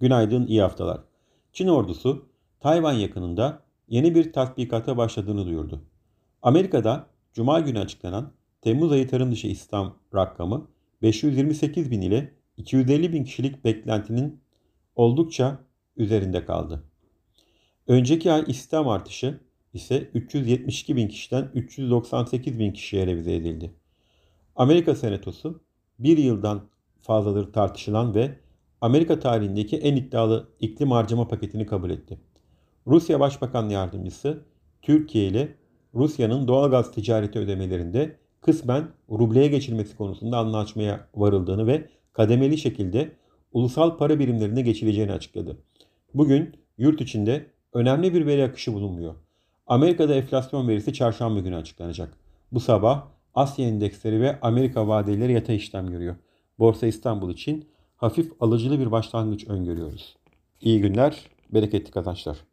Günaydın, iyi haftalar. Çin ordusu Tayvan yakınında yeni bir tatbikata başladığını duyurdu. Amerika'da Cuma günü açıklanan Temmuz ayı tarım dışı istihdam rakamı 528 bin ile 250 bin kişilik beklentinin oldukça üzerinde kaldı. Önceki ay istihdam artışı ise 372 bin kişiden 398 bin kişiye revize edildi. Amerika Senatosu bir yıldan fazladır tartışılan ve Amerika tarihindeki en iddialı iklim harcama paketini kabul etti. Rusya Başbakan Yardımcısı Türkiye ile Rusya'nın doğalgaz ticareti ödemelerinde kısmen rubleye geçilmesi konusunda anlaşmaya varıldığını ve kademeli şekilde ulusal para birimlerine geçileceğini açıkladı. Bugün yurt içinde önemli bir veri akışı bulunmuyor. Amerika'da enflasyon verisi çarşamba günü açıklanacak. Bu sabah Asya endeksleri ve Amerika vadeleri yatay işlem görüyor. Borsa İstanbul için hafif alıcılı bir başlangıç öngörüyoruz. İyi günler, bereketli kazançlar.